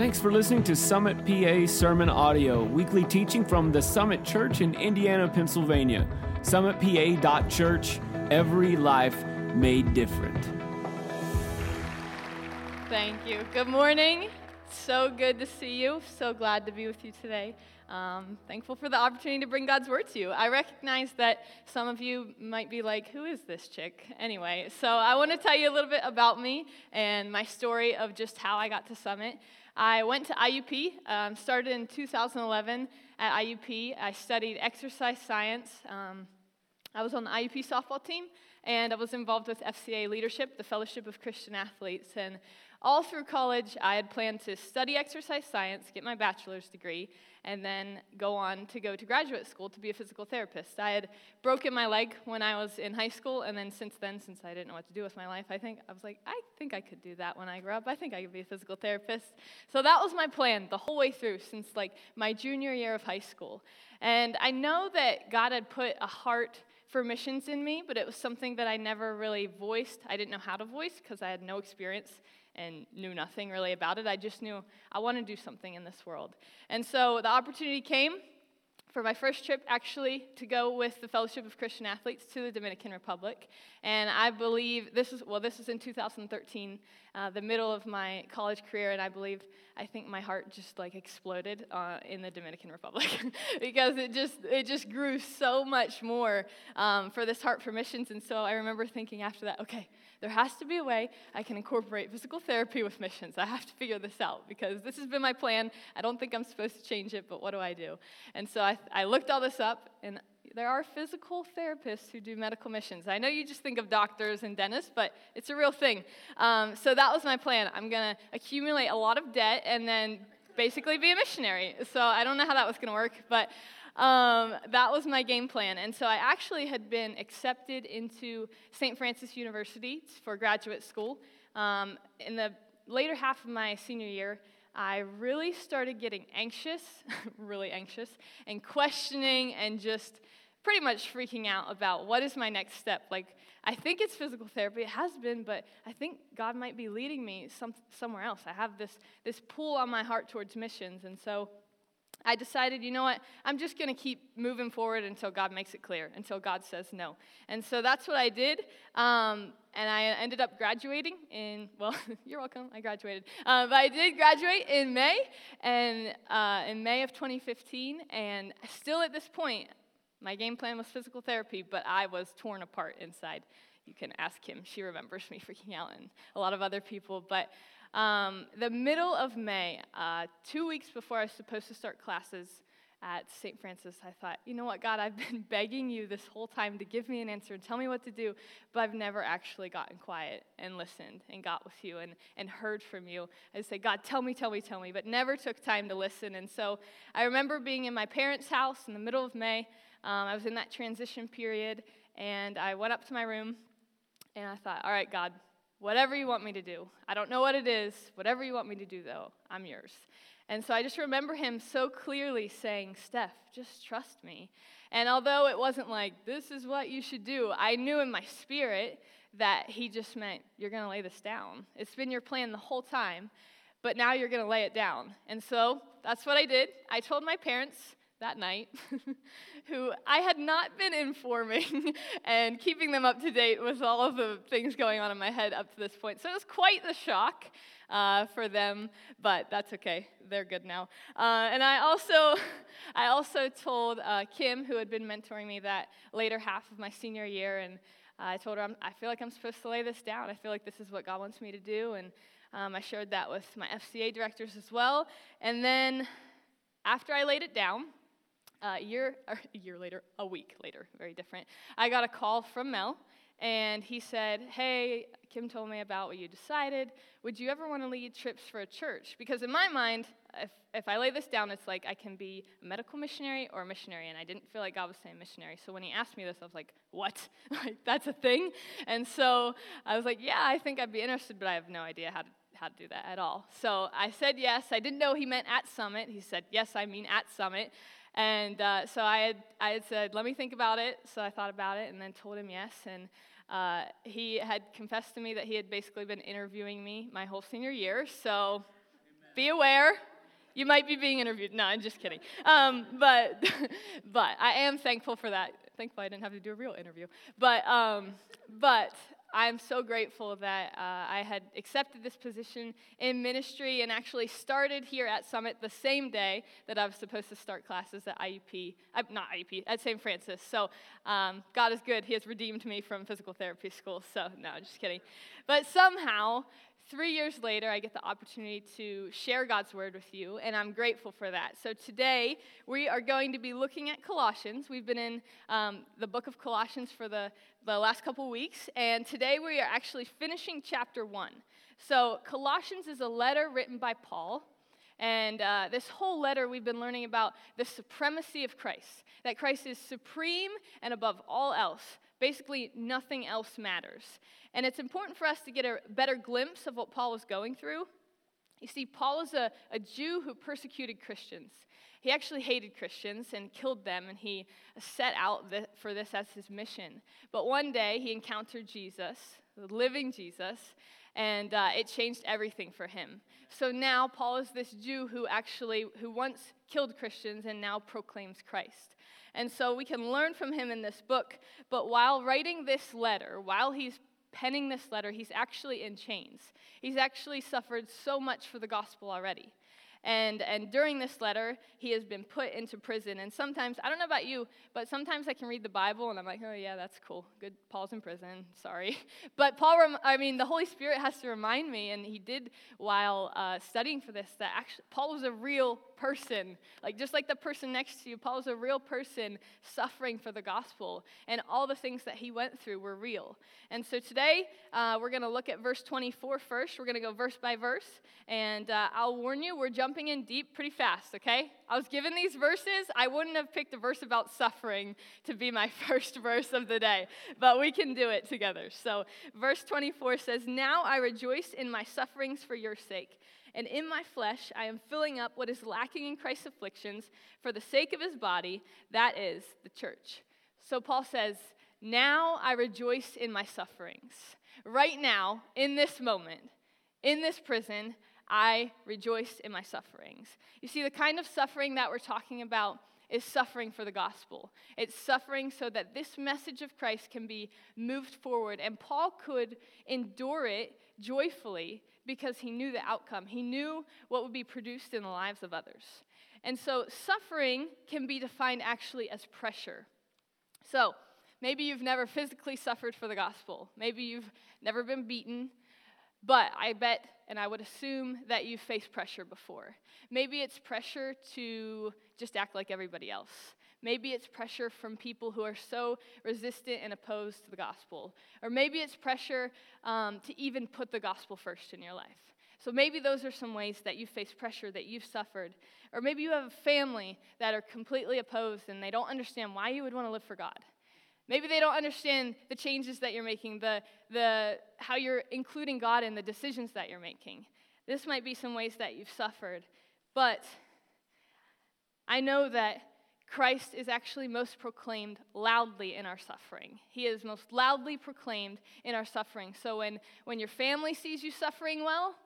Thanks for listening to Summit PA Sermon Audio, weekly teaching from the Summit Church in Indiana, Pennsylvania. SummitPA.church, every life made different. Thank you. Good morning. So good to see you. So glad to be with you today. Um, thankful for the opportunity to bring God's word to you. I recognize that some of you might be like, who is this chick? Anyway, so I want to tell you a little bit about me and my story of just how I got to Summit. I went to IUP, um, started in 2011 at IUP. I studied exercise science. Um, I was on the IUP softball team, and I was involved with FCA leadership, the Fellowship of Christian Athletes. And all through college, I had planned to study exercise science, get my bachelor's degree, and then go on to go to graduate school to be a physical therapist. I had broken my leg when I was in high school, and then since then, since I didn't know what to do with my life, I think I was like, I think I could do that when I grow up. I think I could be a physical therapist. So that was my plan the whole way through since like my junior year of high school. And I know that God had put a heart for missions in me, but it was something that I never really voiced. I didn't know how to voice because I had no experience and knew nothing really about it. I just knew I want to do something in this world. And so the opportunity came for my first trip actually to go with the Fellowship of Christian Athletes to the Dominican Republic. And I believe this is, well, this is in 2013, uh, the middle of my college career, and I believe, I think my heart just like exploded uh, in the Dominican Republic because it just, it just grew so much more um, for this heart for missions. And so I remember thinking after that, okay, there has to be a way I can incorporate physical therapy with missions. I have to figure this out because this has been my plan. I don't think I'm supposed to change it, but what do I do? And so I, I looked all this up, and there are physical therapists who do medical missions. I know you just think of doctors and dentists, but it's a real thing. Um, so that was my plan. I'm going to accumulate a lot of debt and then basically be a missionary. So I don't know how that was going to work, but um, that was my game plan. And so I actually had been accepted into St. Francis University for graduate school. Um, in the later half of my senior year, I really started getting anxious, really anxious, and questioning and just pretty much freaking out about what is my next step. Like, I think it's physical therapy. It has been, but I think God might be leading me some, somewhere else. I have this, this pull on my heart towards missions. And so I decided, you know what, I'm just going to keep moving forward until God makes it clear, until God says no. And so that's what I did. Um, and I ended up graduating in, well, you're welcome, I graduated. Uh, but I did graduate in May, and uh, in May of 2015. And still at this point, my game plan was physical therapy, but I was torn apart inside. You can ask Kim, she remembers me freaking out, and a lot of other people. But um, the middle of May, uh, two weeks before I was supposed to start classes at St. Francis, I thought, you know what, God, I've been begging you this whole time to give me an answer and tell me what to do, but I've never actually gotten quiet and listened and got with you and, and heard from you. I say, God, tell me, tell me, tell me, but never took time to listen. And so I remember being in my parents' house in the middle of May. Um, I was in that transition period, and I went up to my room and I thought, all right, God, Whatever you want me to do. I don't know what it is. Whatever you want me to do, though, I'm yours. And so I just remember him so clearly saying, Steph, just trust me. And although it wasn't like, this is what you should do, I knew in my spirit that he just meant, you're going to lay this down. It's been your plan the whole time, but now you're going to lay it down. And so that's what I did. I told my parents, that night, who I had not been informing and keeping them up to date with all of the things going on in my head up to this point. So it was quite the shock uh, for them, but that's okay. They're good now. Uh, and I also, I also told uh, Kim, who had been mentoring me that later half of my senior year, and I told her, i feel like I'm supposed to lay this down. I feel like this is what God wants me to do. And um, I shared that with my FCA directors as well. And then after I laid it down, a year, a year later, a week later, very different, I got a call from Mel, and he said, Hey, Kim told me about what you decided. Would you ever want to lead trips for a church? Because in my mind, if, if I lay this down, it's like I can be a medical missionary or a missionary, and I didn't feel like God was saying missionary. So when he asked me this, I was like, What? like, that's a thing? And so I was like, Yeah, I think I'd be interested, but I have no idea how to how to do that at all. So I said yes. I didn't know he meant at Summit. He said, Yes, I mean at Summit. And uh, so I had, I had said, let me think about it. So I thought about it and then told him yes. And uh, he had confessed to me that he had basically been interviewing me my whole senior year. So be aware. You might be being interviewed. No, I'm just kidding. Um, but, but I am thankful for that. Thankful I didn't have to do a real interview. But, um, but I'm so grateful that uh, I had accepted this position in ministry and actually started here at Summit the same day that I was supposed to start classes at IUP, uh, not IUP, at St. Francis. So um, God is good. He has redeemed me from physical therapy school. So, no, just kidding. But somehow, three years later, I get the opportunity to share God's word with you, and I'm grateful for that. So today, we are going to be looking at Colossians. We've been in um, the book of Colossians for the, the last couple weeks, and today we are actually finishing chapter one. So, Colossians is a letter written by Paul. And uh, this whole letter, we've been learning about the supremacy of Christ, that Christ is supreme and above all else. Basically, nothing else matters. And it's important for us to get a better glimpse of what Paul was going through. You see, Paul is a, a Jew who persecuted Christians. He actually hated Christians and killed them, and he set out for this as his mission. But one day he encountered Jesus, the living Jesus, and uh, it changed everything for him. So now Paul is this Jew who actually who once killed Christians and now proclaims Christ. And so we can learn from him in this book. But while writing this letter, while he's penning this letter, he's actually in chains. He's actually suffered so much for the gospel already. And, and during this letter, he has been put into prison. And sometimes, I don't know about you, but sometimes I can read the Bible and I'm like, oh, yeah, that's cool. Good. Paul's in prison. Sorry. But Paul, rem- I mean, the Holy Spirit has to remind me, and he did while uh, studying for this, that actually Paul was a real person. Like, just like the person next to you, Paul was a real person suffering for the gospel. And all the things that he went through were real. And so today, uh, we're going to look at verse 24 first. We're going to go verse by verse. And uh, I'll warn you, we're jumping in deep pretty fast, okay? I was given these verses. I wouldn't have picked a verse about suffering to be my first verse of the day, but we can do it together. So, verse 24 says, Now I rejoice in my sufferings for your sake and in my flesh I am filling up what is lacking in Christ's afflictions for the sake of his body, that is the church. So Paul says, Now I rejoice in my sufferings. Right now, in this moment, in this prison, I rejoice in my sufferings. You see, the kind of suffering that we're talking about is suffering for the gospel. It's suffering so that this message of Christ can be moved forward. And Paul could endure it joyfully because he knew the outcome. He knew what would be produced in the lives of others. And so suffering can be defined actually as pressure. So maybe you've never physically suffered for the gospel, maybe you've never been beaten. But I bet and I would assume that you've faced pressure before. Maybe it's pressure to just act like everybody else. Maybe it's pressure from people who are so resistant and opposed to the gospel. Or maybe it's pressure um, to even put the gospel first in your life. So maybe those are some ways that you face pressure that you've suffered. Or maybe you have a family that are completely opposed and they don't understand why you would want to live for God. Maybe they don't understand the changes that you're making, the, the, how you're including God in the decisions that you're making. This might be some ways that you've suffered. But I know that Christ is actually most proclaimed loudly in our suffering. He is most loudly proclaimed in our suffering. So when, when your family sees you suffering well,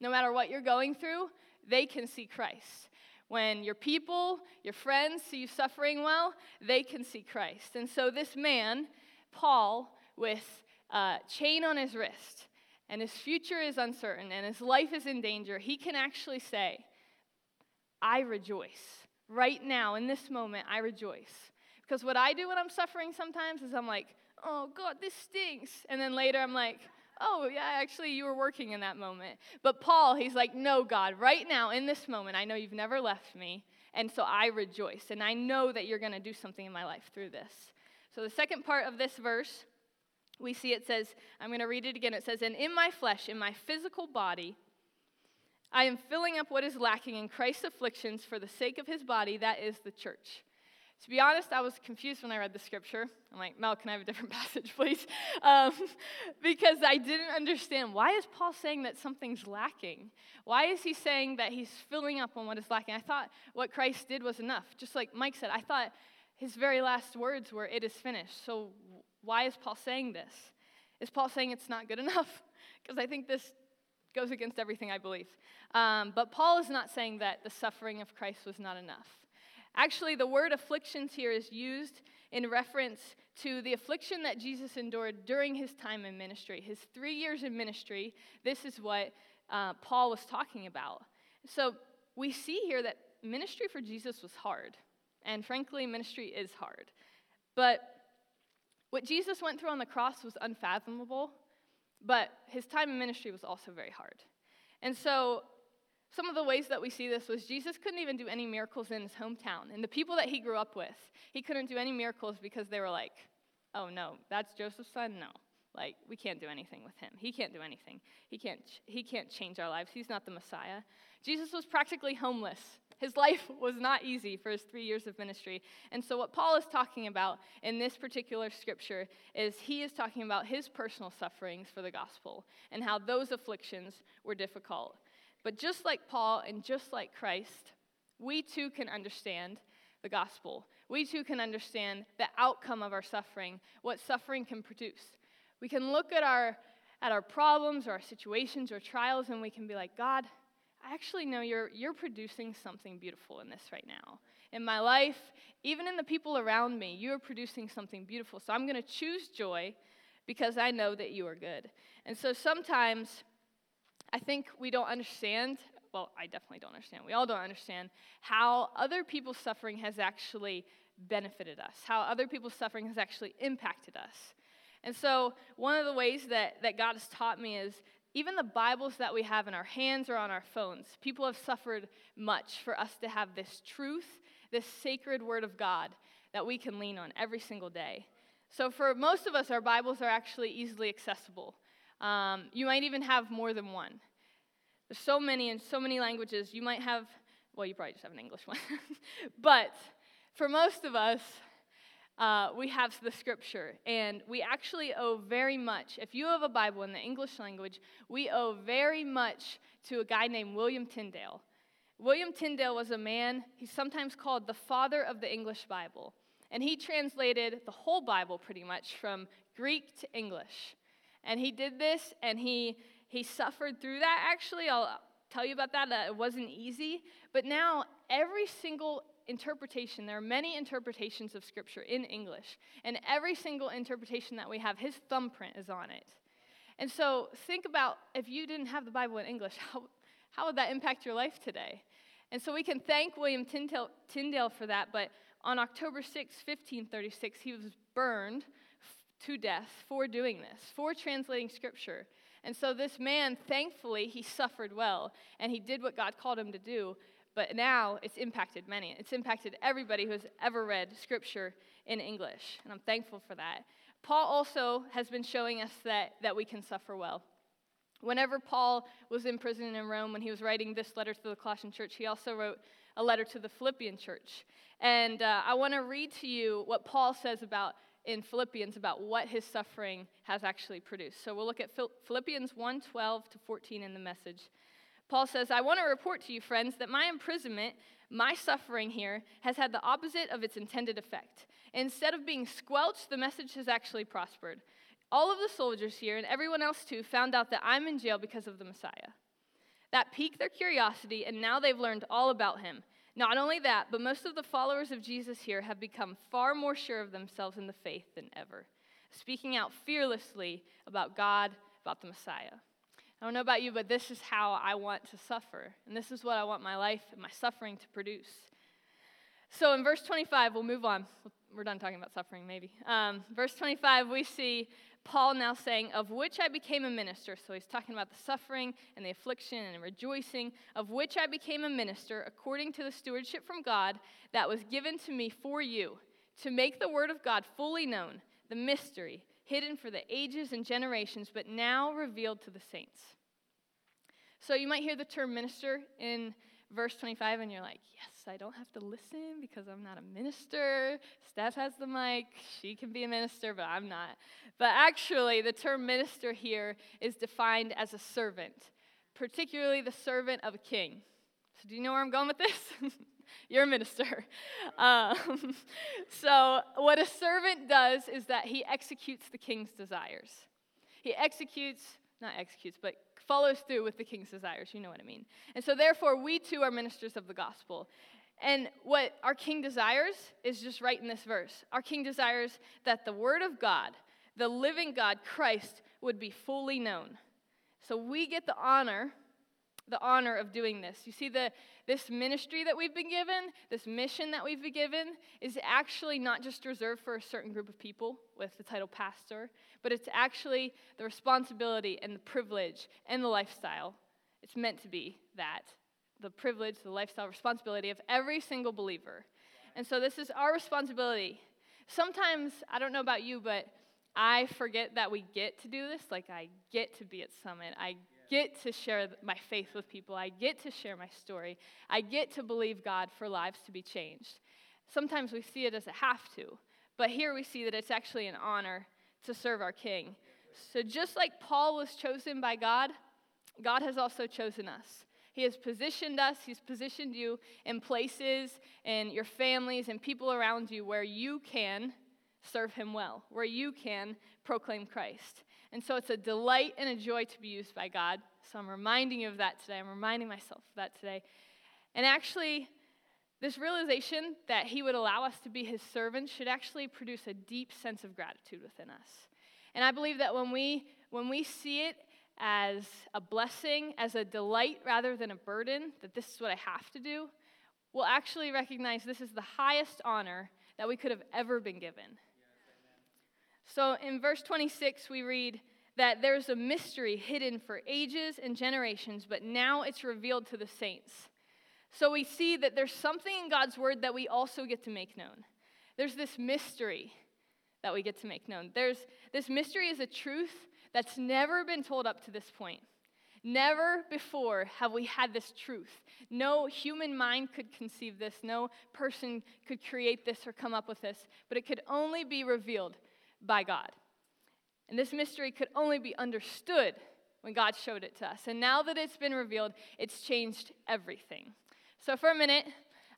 no matter what you're going through, they can see Christ. When your people, your friends see you suffering well, they can see Christ. And so this man, Paul, with a chain on his wrist, and his future is uncertain, and his life is in danger, he can actually say, I rejoice right now, in this moment, I rejoice. Because what I do when I'm suffering sometimes is I'm like, oh, God, this stinks. And then later I'm like, oh, yeah, actually, you were working in that moment. But Paul, he's like, no, God, right now, in this moment, I know you've never left me. And so I rejoice. And I know that you're going to do something in my life through this. So the second part of this verse, we see it says, I'm going to read it again. It says, And in my flesh, in my physical body, I am filling up what is lacking in Christ's afflictions for the sake of his body, that is the church. To be honest, I was confused when I read the scripture. I'm like, Mel, can I have a different passage, please? Um, because I didn't understand why is Paul saying that something's lacking? Why is he saying that he's filling up on what is lacking? I thought what Christ did was enough. Just like Mike said, I thought his very last words were, It is finished. So why is Paul saying this? Is Paul saying it's not good enough? Because I think this Goes against everything I believe. Um, but Paul is not saying that the suffering of Christ was not enough. Actually, the word afflictions here is used in reference to the affliction that Jesus endured during his time in ministry. His three years in ministry, this is what uh, Paul was talking about. So we see here that ministry for Jesus was hard. And frankly, ministry is hard. But what Jesus went through on the cross was unfathomable, but his time in ministry was also very hard. And so some of the ways that we see this was Jesus couldn't even do any miracles in his hometown. And the people that he grew up with, he couldn't do any miracles because they were like, oh no, that's Joseph's son? No. Like, we can't do anything with him. He can't do anything. He can't, he can't change our lives. He's not the Messiah. Jesus was practically homeless. His life was not easy for his three years of ministry. And so, what Paul is talking about in this particular scripture is he is talking about his personal sufferings for the gospel and how those afflictions were difficult. But just like Paul and just like Christ, we too can understand the gospel. We too can understand the outcome of our suffering, what suffering can produce. We can look at our, at our problems or our situations or trials and we can be like, God, I actually know you're, you're producing something beautiful in this right now. In my life, even in the people around me, you are producing something beautiful. So I'm going to choose joy because I know that you are good. And so sometimes I think we don't understand, well, I definitely don't understand, we all don't understand how other people's suffering has actually benefited us, how other people's suffering has actually impacted us. And so, one of the ways that, that God has taught me is even the Bibles that we have in our hands or on our phones, people have suffered much for us to have this truth, this sacred word of God that we can lean on every single day. So, for most of us, our Bibles are actually easily accessible. Um, you might even have more than one. There's so many in so many languages. You might have, well, you probably just have an English one. but for most of us, uh, we have the scripture, and we actually owe very much. If you have a Bible in the English language, we owe very much to a guy named William Tyndale. William Tyndale was a man, he's sometimes called the father of the English Bible. And he translated the whole Bible pretty much from Greek to English. And he did this, and he, he suffered through that. Actually, I'll tell you about that. It wasn't easy. But now, every single interpretation, there are many interpretations of Scripture in English. And every single interpretation that we have, his thumbprint is on it. And so, think about if you didn't have the Bible in English, how, how would that impact your life today? And so, we can thank William Tyndale, Tyndale for that. But on October 6, 1536, he was burned to death for doing this, for translating scripture. And so this man, thankfully, he suffered well and he did what God called him to do. But now it's impacted many. It's impacted everybody who has ever read scripture in English. And I'm thankful for that. Paul also has been showing us that, that we can suffer well. Whenever Paul was in prison in Rome, when he was writing this letter to the Colossian church, he also wrote a letter to the Philippian church. And uh, I want to read to you what Paul says about in Philippians about what his suffering has actually produced. So we'll look at Philippians 1 12 to 14 in the message. Paul says, I want to report to you, friends, that my imprisonment, my suffering here, has had the opposite of its intended effect. Instead of being squelched, the message has actually prospered. All of the soldiers here, and everyone else too, found out that I'm in jail because of the Messiah. That piqued their curiosity, and now they've learned all about him. Not only that, but most of the followers of Jesus here have become far more sure of themselves in the faith than ever, speaking out fearlessly about God, about the Messiah. I don't know about you, but this is how I want to suffer. And this is what I want my life and my suffering to produce. So in verse 25, we'll move on. We're done talking about suffering, maybe. Um, verse 25, we see Paul now saying, Of which I became a minister. So he's talking about the suffering and the affliction and rejoicing, of which I became a minister according to the stewardship from God that was given to me for you, to make the word of God fully known, the mystery, hidden for the ages and generations, but now revealed to the saints. So you might hear the term minister in verse 25 and you're like, yes, I don't have to listen because I'm not a minister. Steph has the mic. She can be a minister, but I'm not. But actually, the term minister here is defined as a servant, particularly the servant of a king. So, do you know where I'm going with this? You're a minister. Um, so, what a servant does is that he executes the king's desires. He executes not executes, but follows through with the king's desires. You know what I mean. And so, therefore, we too are ministers of the gospel. And what our king desires is just right in this verse. Our king desires that the word of God, the living God, Christ, would be fully known. So we get the honor, the honor of doing this. You see, the, this ministry that we've been given, this mission that we've been given, is actually not just reserved for a certain group of people with the title pastor, but it's actually the responsibility and the privilege and the lifestyle. It's meant to be that the privilege, the lifestyle responsibility of every single believer. And so this is our responsibility. Sometimes, I don't know about you, but I forget that we get to do this. Like, I get to be at Summit. I get to share my faith with people. I get to share my story. I get to believe God for lives to be changed. Sometimes we see it as a have to, but here we see that it's actually an honor to serve our King. So, just like Paul was chosen by God, God has also chosen us. He has positioned us, He's positioned you in places and your families and people around you where you can serve Him well, where you can proclaim Christ. And so it's a delight and a joy to be used by God. So I'm reminding you of that today. I'm reminding myself of that today. And actually, this realization that He would allow us to be His servants should actually produce a deep sense of gratitude within us. And I believe that when we, when we see it as a blessing, as a delight rather than a burden, that this is what I have to do, we'll actually recognize this is the highest honor that we could have ever been given. So in verse 26, we read that there's a mystery hidden for ages and generations, but now it's revealed to the saints. So we see that there's something in God's word that we also get to make known. There's this mystery that we get to make known. There's this mystery is a truth that's never been told up to this point. Never before have we had this truth. No human mind could conceive this. No person could create this or come up with this, but it could only be revealed by God. And this mystery could only be understood when God showed it to us. And now that it's been revealed, it's changed everything. So, for a minute,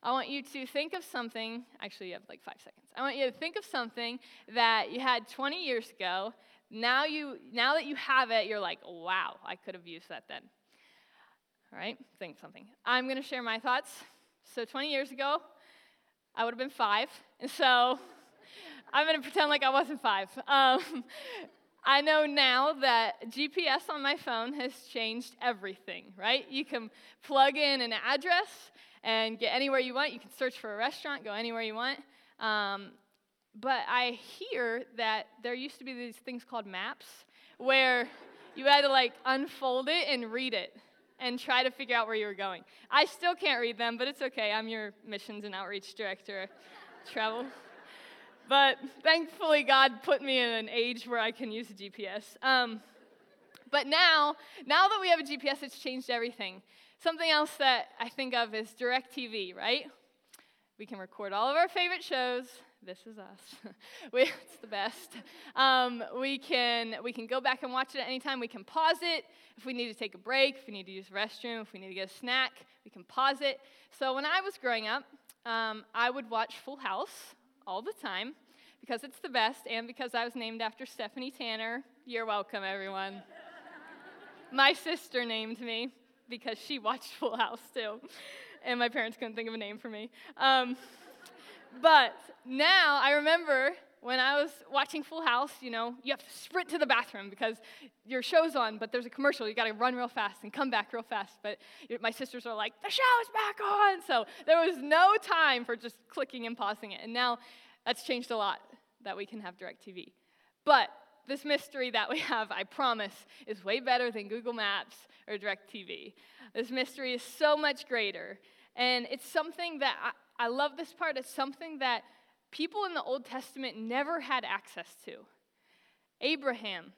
I want you to think of something. Actually, you have like five seconds. I want you to think of something that you had 20 years ago now you now that you have it, you're like, wow, I could have used that then. All right, think something. I'm going to share my thoughts. So 20 years ago, I would have been five, and so I'm going to pretend like I wasn't five. Um, I know now that GPS on my phone has changed everything, right? You can plug in an address and get anywhere you want. You can search for a restaurant, go anywhere you want. Um, but I hear that there used to be these things called maps where you had to like unfold it and read it and try to figure out where you were going. I still can't read them, but it's okay. I'm your missions and outreach director, travel. But thankfully, God put me in an age where I can use a GPS. Um, but now, now that we have a GPS, it's changed everything. Something else that I think of is DirecTV, right? We can record all of our favorite shows, this is us. we, it's the best. Um, we, can, we can go back and watch it at any time. We can pause it if we need to take a break, if we need to use the restroom, if we need to get a snack, we can pause it. So when I was growing up, um, I would watch Full House all the time because it's the best and because I was named after Stephanie Tanner. You're welcome, everyone. my sister named me because she watched Full House too, and my parents couldn't think of a name for me. Um, but now I remember when I was watching Full House, you know, you have to sprint to the bathroom because your show's on, but there's a commercial. You got to run real fast and come back real fast. But my sisters are like, the show's back on. So there was no time for just clicking and pausing it. And now that's changed a lot that we can have DirecTV. But this mystery that we have, I promise, is way better than Google Maps or DirecTV. This mystery is so much greater. And it's something that I love this part. It's something that people in the Old Testament never had access to. Abraham,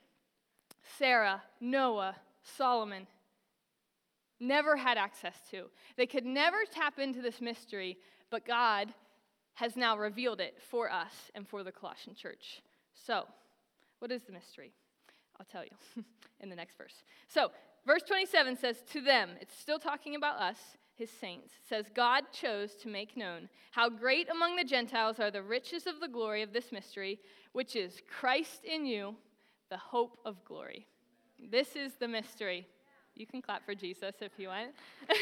Sarah, Noah, Solomon never had access to. They could never tap into this mystery, but God has now revealed it for us and for the Colossian church. So, what is the mystery? I'll tell you in the next verse. So, verse 27 says, To them, it's still talking about us, his saints, says, God chose to make known how great among the Gentiles are the riches of the glory of this mystery, which is Christ in you, the hope of glory. This is the mystery. You can clap for Jesus if you want.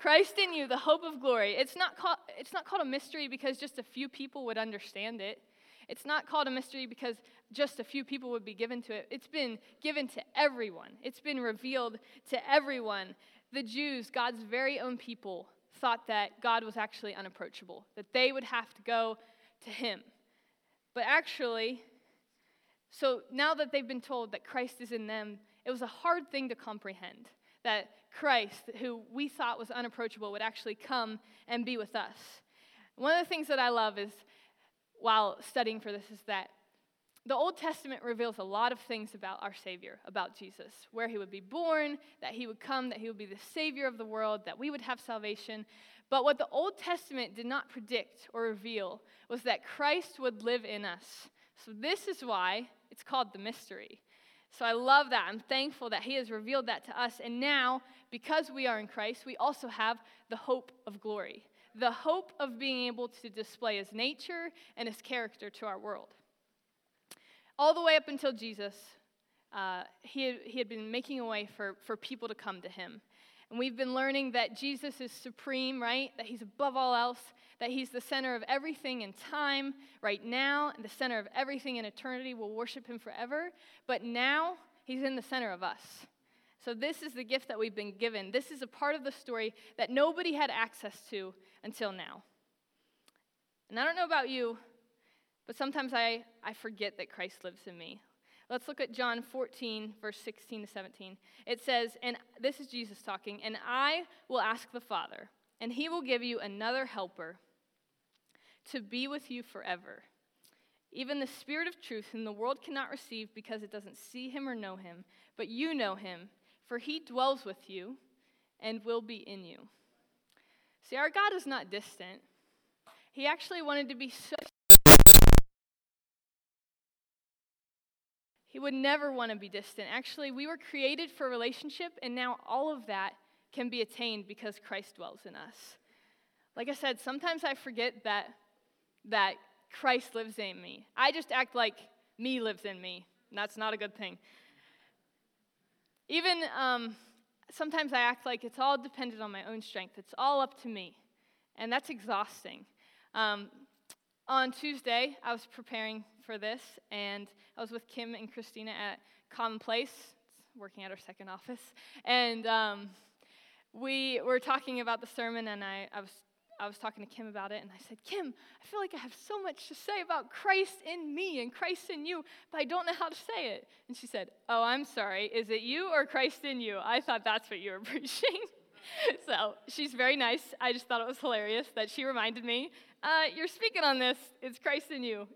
Christ in you, the hope of glory. It's not, called, it's not called a mystery because just a few people would understand it. It's not called a mystery because just a few people would be given to it. It's been given to everyone, it's been revealed to everyone. The Jews, God's very own people, thought that God was actually unapproachable, that they would have to go to Him. But actually, so now that they've been told that Christ is in them, it was a hard thing to comprehend that Christ, who we thought was unapproachable, would actually come and be with us. One of the things that I love is, while studying for this, is that the Old Testament reveals a lot of things about our Savior, about Jesus, where he would be born, that he would come, that he would be the Savior of the world, that we would have salvation. But what the Old Testament did not predict or reveal was that Christ would live in us. So, this is why it's called the mystery. So, I love that. I'm thankful that he has revealed that to us. And now, because we are in Christ, we also have the hope of glory the hope of being able to display his nature and his character to our world all the way up until Jesus, uh, he, had, he had been making a way for, for people to come to him. And we've been learning that Jesus is supreme, right? That he's above all else, that he's the center of everything in time right now, and the center of everything in eternity. We'll worship him forever. But now, he's in the center of us. So, this is the gift that we've been given. This is a part of the story that nobody had access to until now. And I don't know about you, but sometimes I, I forget that Christ lives in me. Let's look at John 14, verse 16 to 17. It says, and this is Jesus talking, and I will ask the Father, and he will give you another helper to be with you forever. Even the Spirit of truth, whom the world cannot receive because it doesn't see him or know him, but you know him, for he dwells with you and will be in you. See, our God is not distant. He actually wanted to be so He would never want to be distant. Actually, we were created for relationship, and now all of that can be attained because Christ dwells in us. Like I said, sometimes I forget that, that Christ lives in me. I just act like me lives in me, and that's not a good thing. Even um, sometimes I act like it's all dependent on my own strength, it's all up to me, and that's exhausting. Um, on Tuesday, I was preparing for this, and I was with Kim and Christina at Commonplace, working at our second office, and um, we were talking about the sermon, and I, I, was I was talking to Kim about it, and I said, Kim, I feel like I have so much to say about Christ in me and Christ in you, but I don't know how to say it. And she said, Oh, I'm sorry. Is it you or Christ in you? I thought that's what you were preaching. so she's very nice. I just thought it was hilarious that she reminded me, uh, You're speaking on this. It's Christ in you.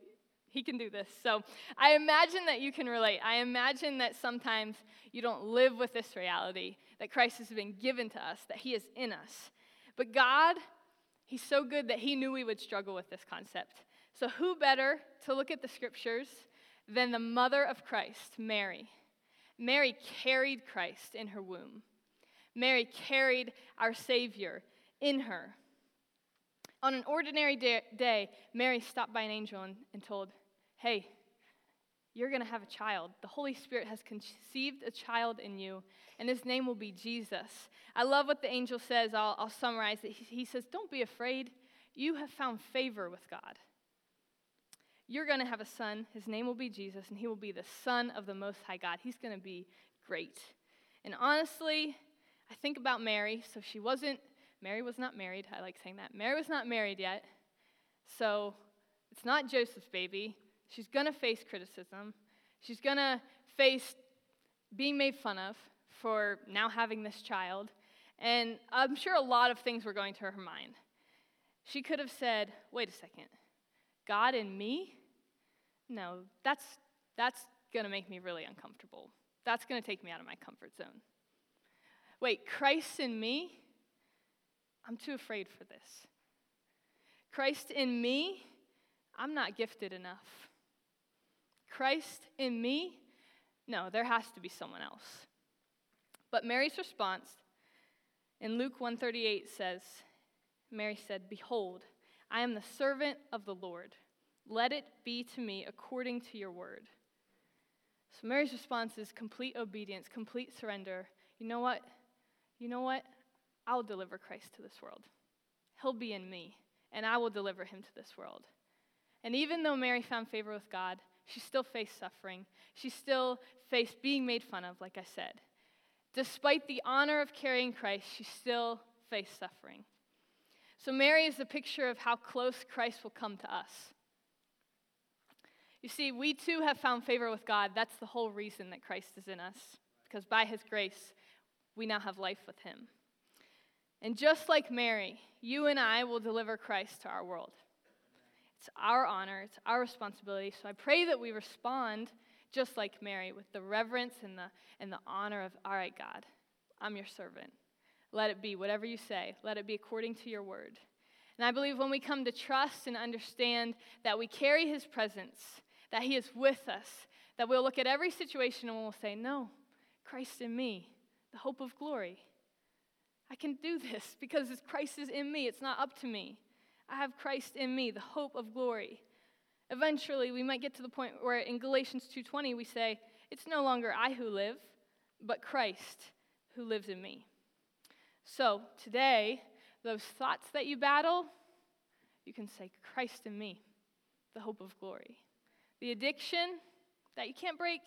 He can do this. So I imagine that you can relate. I imagine that sometimes you don't live with this reality that Christ has been given to us, that He is in us. But God, He's so good that He knew we would struggle with this concept. So, who better to look at the scriptures than the mother of Christ, Mary? Mary carried Christ in her womb. Mary carried our Savior in her. On an ordinary day, Mary stopped by an angel and, and told, Hey, you're going to have a child. The Holy Spirit has conceived a child in you, and his name will be Jesus. I love what the angel says. I'll, I'll summarize it. He, he says, Don't be afraid. You have found favor with God. You're going to have a son. His name will be Jesus, and he will be the Son of the Most High God. He's going to be great. And honestly, I think about Mary. So she wasn't, Mary was not married. I like saying that. Mary was not married yet. So it's not Joseph's baby. She's going to face criticism. She's going to face being made fun of for now having this child. And I'm sure a lot of things were going through her mind. She could have said, wait a second, God and me? No, that's, that's going to make me really uncomfortable. That's going to take me out of my comfort zone. Wait, Christ in me? I'm too afraid for this. Christ in me? I'm not gifted enough. Christ in me? No, there has to be someone else. But Mary's response in Luke 138 says, Mary said, Behold, I am the servant of the Lord. Let it be to me according to your word. So Mary's response is complete obedience, complete surrender. You know what? You know what? I'll deliver Christ to this world. He'll be in me, and I will deliver him to this world. And even though Mary found favor with God, she still faced suffering. She still faced being made fun of, like I said. Despite the honor of carrying Christ, she still faced suffering. So, Mary is the picture of how close Christ will come to us. You see, we too have found favor with God. That's the whole reason that Christ is in us, because by his grace, we now have life with him. And just like Mary, you and I will deliver Christ to our world. It's our honor, it's our responsibility. So I pray that we respond just like Mary with the reverence and the, and the honor of, all right, God, I'm your servant. Let it be whatever you say, let it be according to your word. And I believe when we come to trust and understand that we carry his presence, that he is with us, that we'll look at every situation and we'll say, No, Christ in me, the hope of glory. I can do this because Christ is in me. It's not up to me. I have Christ in me, the hope of glory. Eventually, we might get to the point where in Galatians 2:20 we say, "It's no longer I who live, but Christ who lives in me." So, today, those thoughts that you battle, you can say, "Christ in me, the hope of glory." The addiction that you can't break,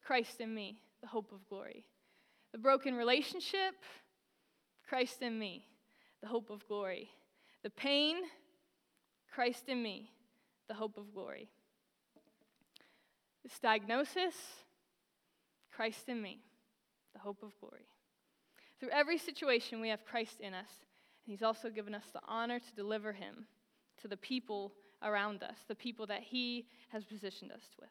Christ in me, the hope of glory. The broken relationship, Christ in me, the hope of glory. The pain, Christ in me, the hope of glory. This diagnosis, Christ in me, the hope of glory. Through every situation, we have Christ in us, and He's also given us the honor to deliver Him to the people around us, the people that He has positioned us with.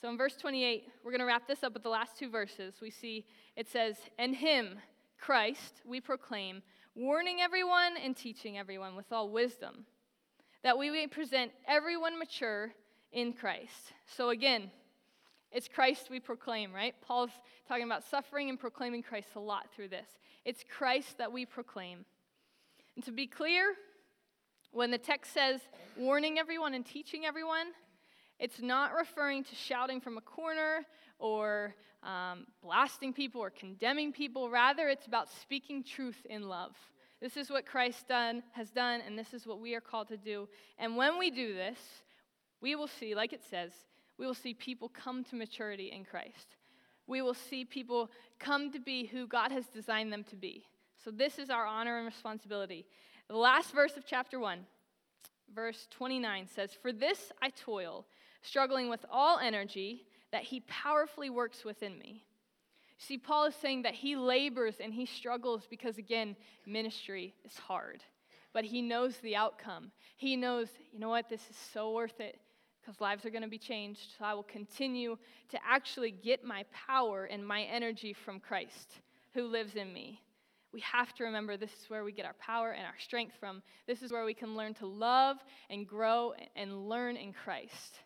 So in verse 28, we're going to wrap this up with the last two verses. We see it says, And Him, Christ, we proclaim, warning everyone and teaching everyone with all wisdom, that we may present everyone mature in Christ. So again, it's Christ we proclaim, right? Paul's talking about suffering and proclaiming Christ a lot through this. It's Christ that we proclaim. And to be clear, when the text says warning everyone and teaching everyone, it's not referring to shouting from a corner or um, blasting people or condemning people. Rather, it's about speaking truth in love. This is what Christ done, has done, and this is what we are called to do. And when we do this, we will see, like it says, we will see people come to maturity in Christ. We will see people come to be who God has designed them to be. So, this is our honor and responsibility. The last verse of chapter 1, verse 29 says, For this I toil, struggling with all energy that he powerfully works within me. See, Paul is saying that he labors and he struggles because, again, ministry is hard. But he knows the outcome. He knows, you know what, this is so worth it because lives are going to be changed. So I will continue to actually get my power and my energy from Christ who lives in me. We have to remember this is where we get our power and our strength from. This is where we can learn to love and grow and learn in Christ.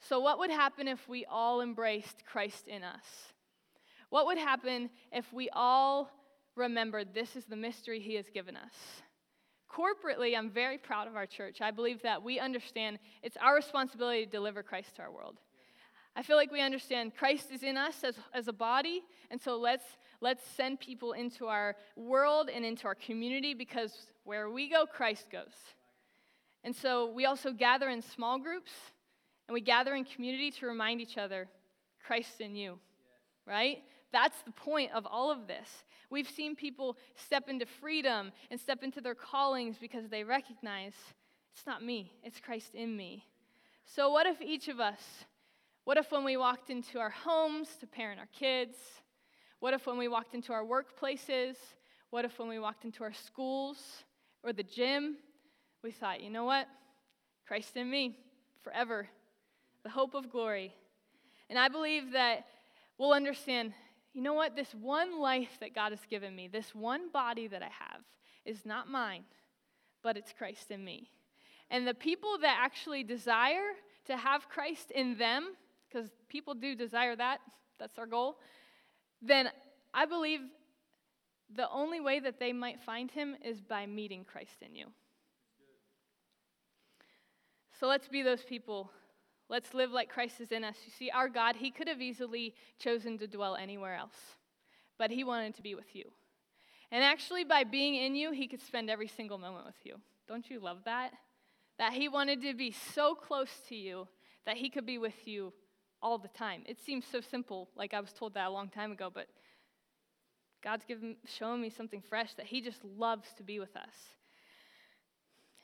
So, what would happen if we all embraced Christ in us? What would happen if we all remembered this is the mystery He has given us? Corporately, I'm very proud of our church. I believe that we understand it's our responsibility to deliver Christ to our world. I feel like we understand Christ is in us as, as a body, and so let's, let's send people into our world and into our community because where we go, Christ goes. And so we also gather in small groups and we gather in community to remind each other Christ in you, right? That's the point of all of this. We've seen people step into freedom and step into their callings because they recognize it's not me, it's Christ in me. So, what if each of us what if when we walked into our homes to parent our kids? What if when we walked into our workplaces? What if when we walked into our schools or the gym, we thought, you know what? Christ in me forever, the hope of glory. And I believe that we'll understand, you know what? This one life that God has given me, this one body that I have, is not mine, but it's Christ in me. And the people that actually desire to have Christ in them, because people do desire that, that's our goal, then I believe the only way that they might find him is by meeting Christ in you. So let's be those people Let's live like Christ is in us. You see, our God, He could have easily chosen to dwell anywhere else, but He wanted to be with you. And actually, by being in you, He could spend every single moment with you. Don't you love that? That He wanted to be so close to you that He could be with you all the time. It seems so simple, like I was told that a long time ago, but God's given, showing me something fresh that He just loves to be with us.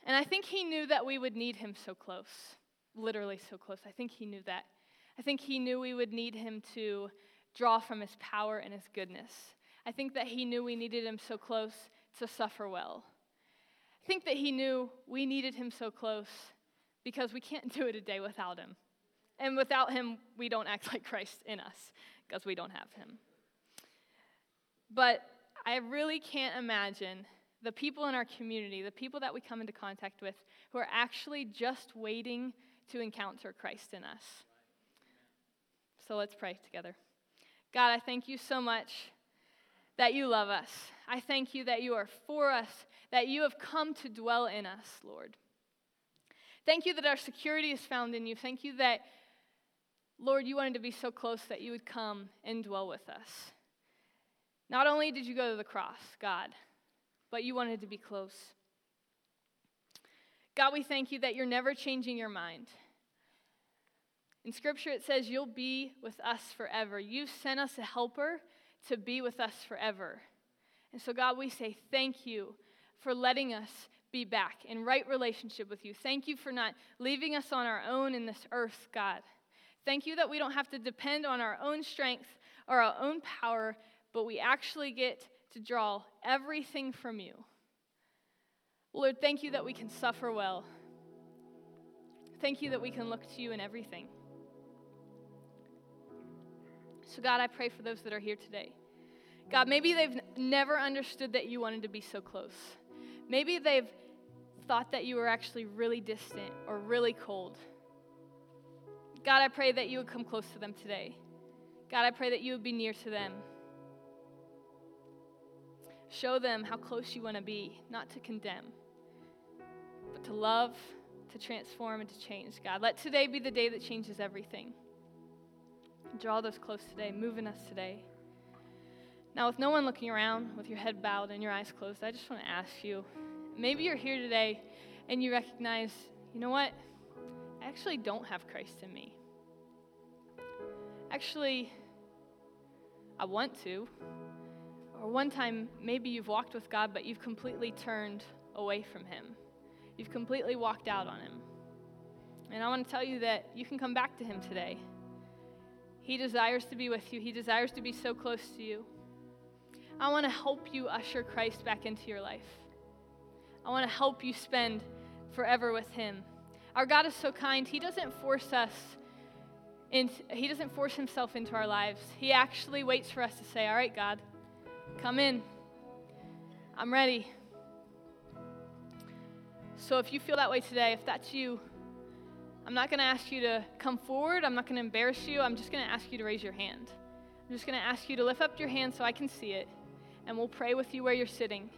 And I think He knew that we would need Him so close literally so close. I think he knew that. I think he knew we would need him to draw from his power and his goodness. I think that he knew we needed him so close to suffer well. I think that he knew we needed him so close because we can't do it a day without him. And without him, we don't act like Christ in us because we don't have him. But I really can't imagine the people in our community, the people that we come into contact with, who are actually just waiting to encounter Christ in us. So let's pray together. God, I thank you so much that you love us. I thank you that you are for us, that you have come to dwell in us, Lord. Thank you that our security is found in you. Thank you that, Lord, you wanted to be so close that you would come and dwell with us. Not only did you go to the cross, God, but you wanted to be close. God, we thank you that you're never changing your mind. In Scripture, it says, You'll be with us forever. You've sent us a helper to be with us forever. And so, God, we say thank you for letting us be back in right relationship with you. Thank you for not leaving us on our own in this earth, God. Thank you that we don't have to depend on our own strength or our own power, but we actually get to draw everything from you. Lord, thank you that we can suffer well. Thank you that we can look to you in everything. So, God, I pray for those that are here today. God, maybe they've never understood that you wanted to be so close. Maybe they've thought that you were actually really distant or really cold. God, I pray that you would come close to them today. God, I pray that you would be near to them. Show them how close you want to be, not to condemn to love, to transform, and to change, God. Let today be the day that changes everything. Draw those close today, move in us today. Now, with no one looking around, with your head bowed and your eyes closed, I just want to ask you maybe you're here today and you recognize, you know what? I actually don't have Christ in me. Actually, I want to. Or one time, maybe you've walked with God, but you've completely turned away from Him. You've completely walked out on him. And I want to tell you that you can come back to him today. He desires to be with you, he desires to be so close to you. I want to help you usher Christ back into your life. I want to help you spend forever with him. Our God is so kind. He doesn't force us into, he doesn't force himself into our lives. He actually waits for us to say, "All right, God, come in. I'm ready." So if you feel that way today, if that's you, I'm not going to ask you to come forward. I'm not going to embarrass you. I'm just going to ask you to raise your hand. I'm just going to ask you to lift up your hand so I can see it, and we'll pray with you where you're sitting.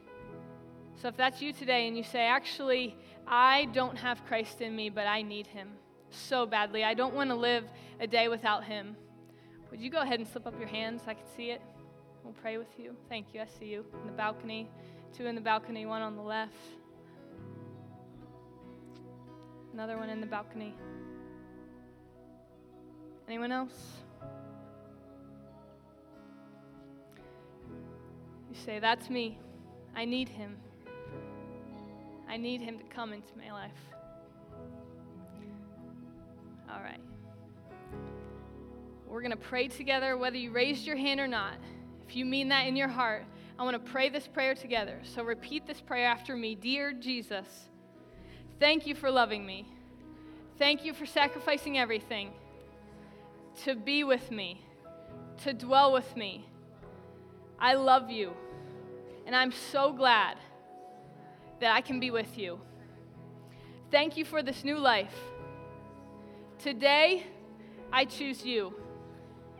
So if that's you today and you say, actually, I don't have Christ in me, but I need him so badly, I don't want to live a day without him, would you go ahead and slip up your hands so I can see it? We'll pray with you. Thank you. I see you in the balcony, two in the balcony, one on the left. Another one in the balcony. Anyone else? You say, That's me. I need him. I need him to come into my life. All right. We're going to pray together, whether you raised your hand or not. If you mean that in your heart, I want to pray this prayer together. So repeat this prayer after me Dear Jesus, Thank you for loving me. Thank you for sacrificing everything to be with me, to dwell with me. I love you, and I'm so glad that I can be with you. Thank you for this new life. Today, I choose you.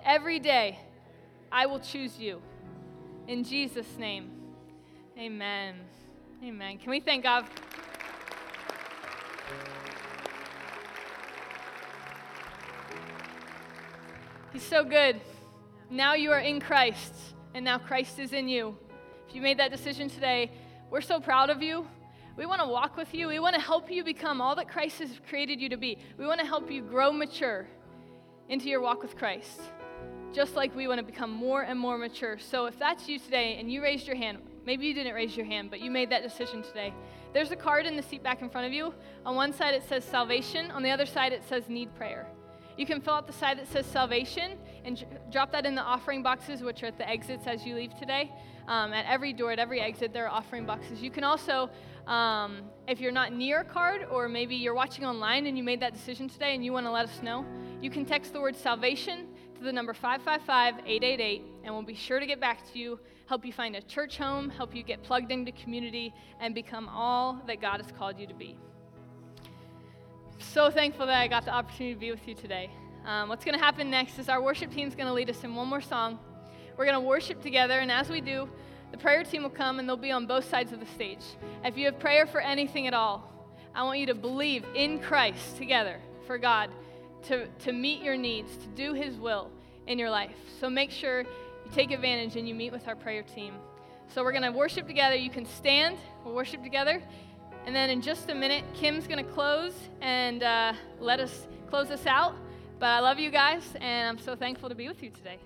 Every day, I will choose you. In Jesus' name, amen. Amen. Can we thank God? He's so good. Now you are in Christ, and now Christ is in you. If you made that decision today, we're so proud of you. We want to walk with you. We want to help you become all that Christ has created you to be. We want to help you grow mature into your walk with Christ, just like we want to become more and more mature. So if that's you today and you raised your hand, maybe you didn't raise your hand, but you made that decision today, there's a card in the seat back in front of you. On one side it says salvation, on the other side it says need prayer. You can fill out the side that says salvation and drop that in the offering boxes, which are at the exits as you leave today. Um, at every door, at every exit, there are offering boxes. You can also, um, if you're not near a card, or maybe you're watching online and you made that decision today and you want to let us know, you can text the word salvation to the number 555 888, and we'll be sure to get back to you, help you find a church home, help you get plugged into community, and become all that God has called you to be so thankful that I got the opportunity to be with you today. Um, what's going to happen next is our worship team is going to lead us in one more song. We're going to worship together, and as we do, the prayer team will come and they'll be on both sides of the stage. If you have prayer for anything at all, I want you to believe in Christ together for God to, to meet your needs, to do His will in your life. So make sure you take advantage and you meet with our prayer team. So we're going to worship together. You can stand, we'll worship together. And then in just a minute, Kim's going to close and uh, let us close us out. But I love you guys, and I'm so thankful to be with you today.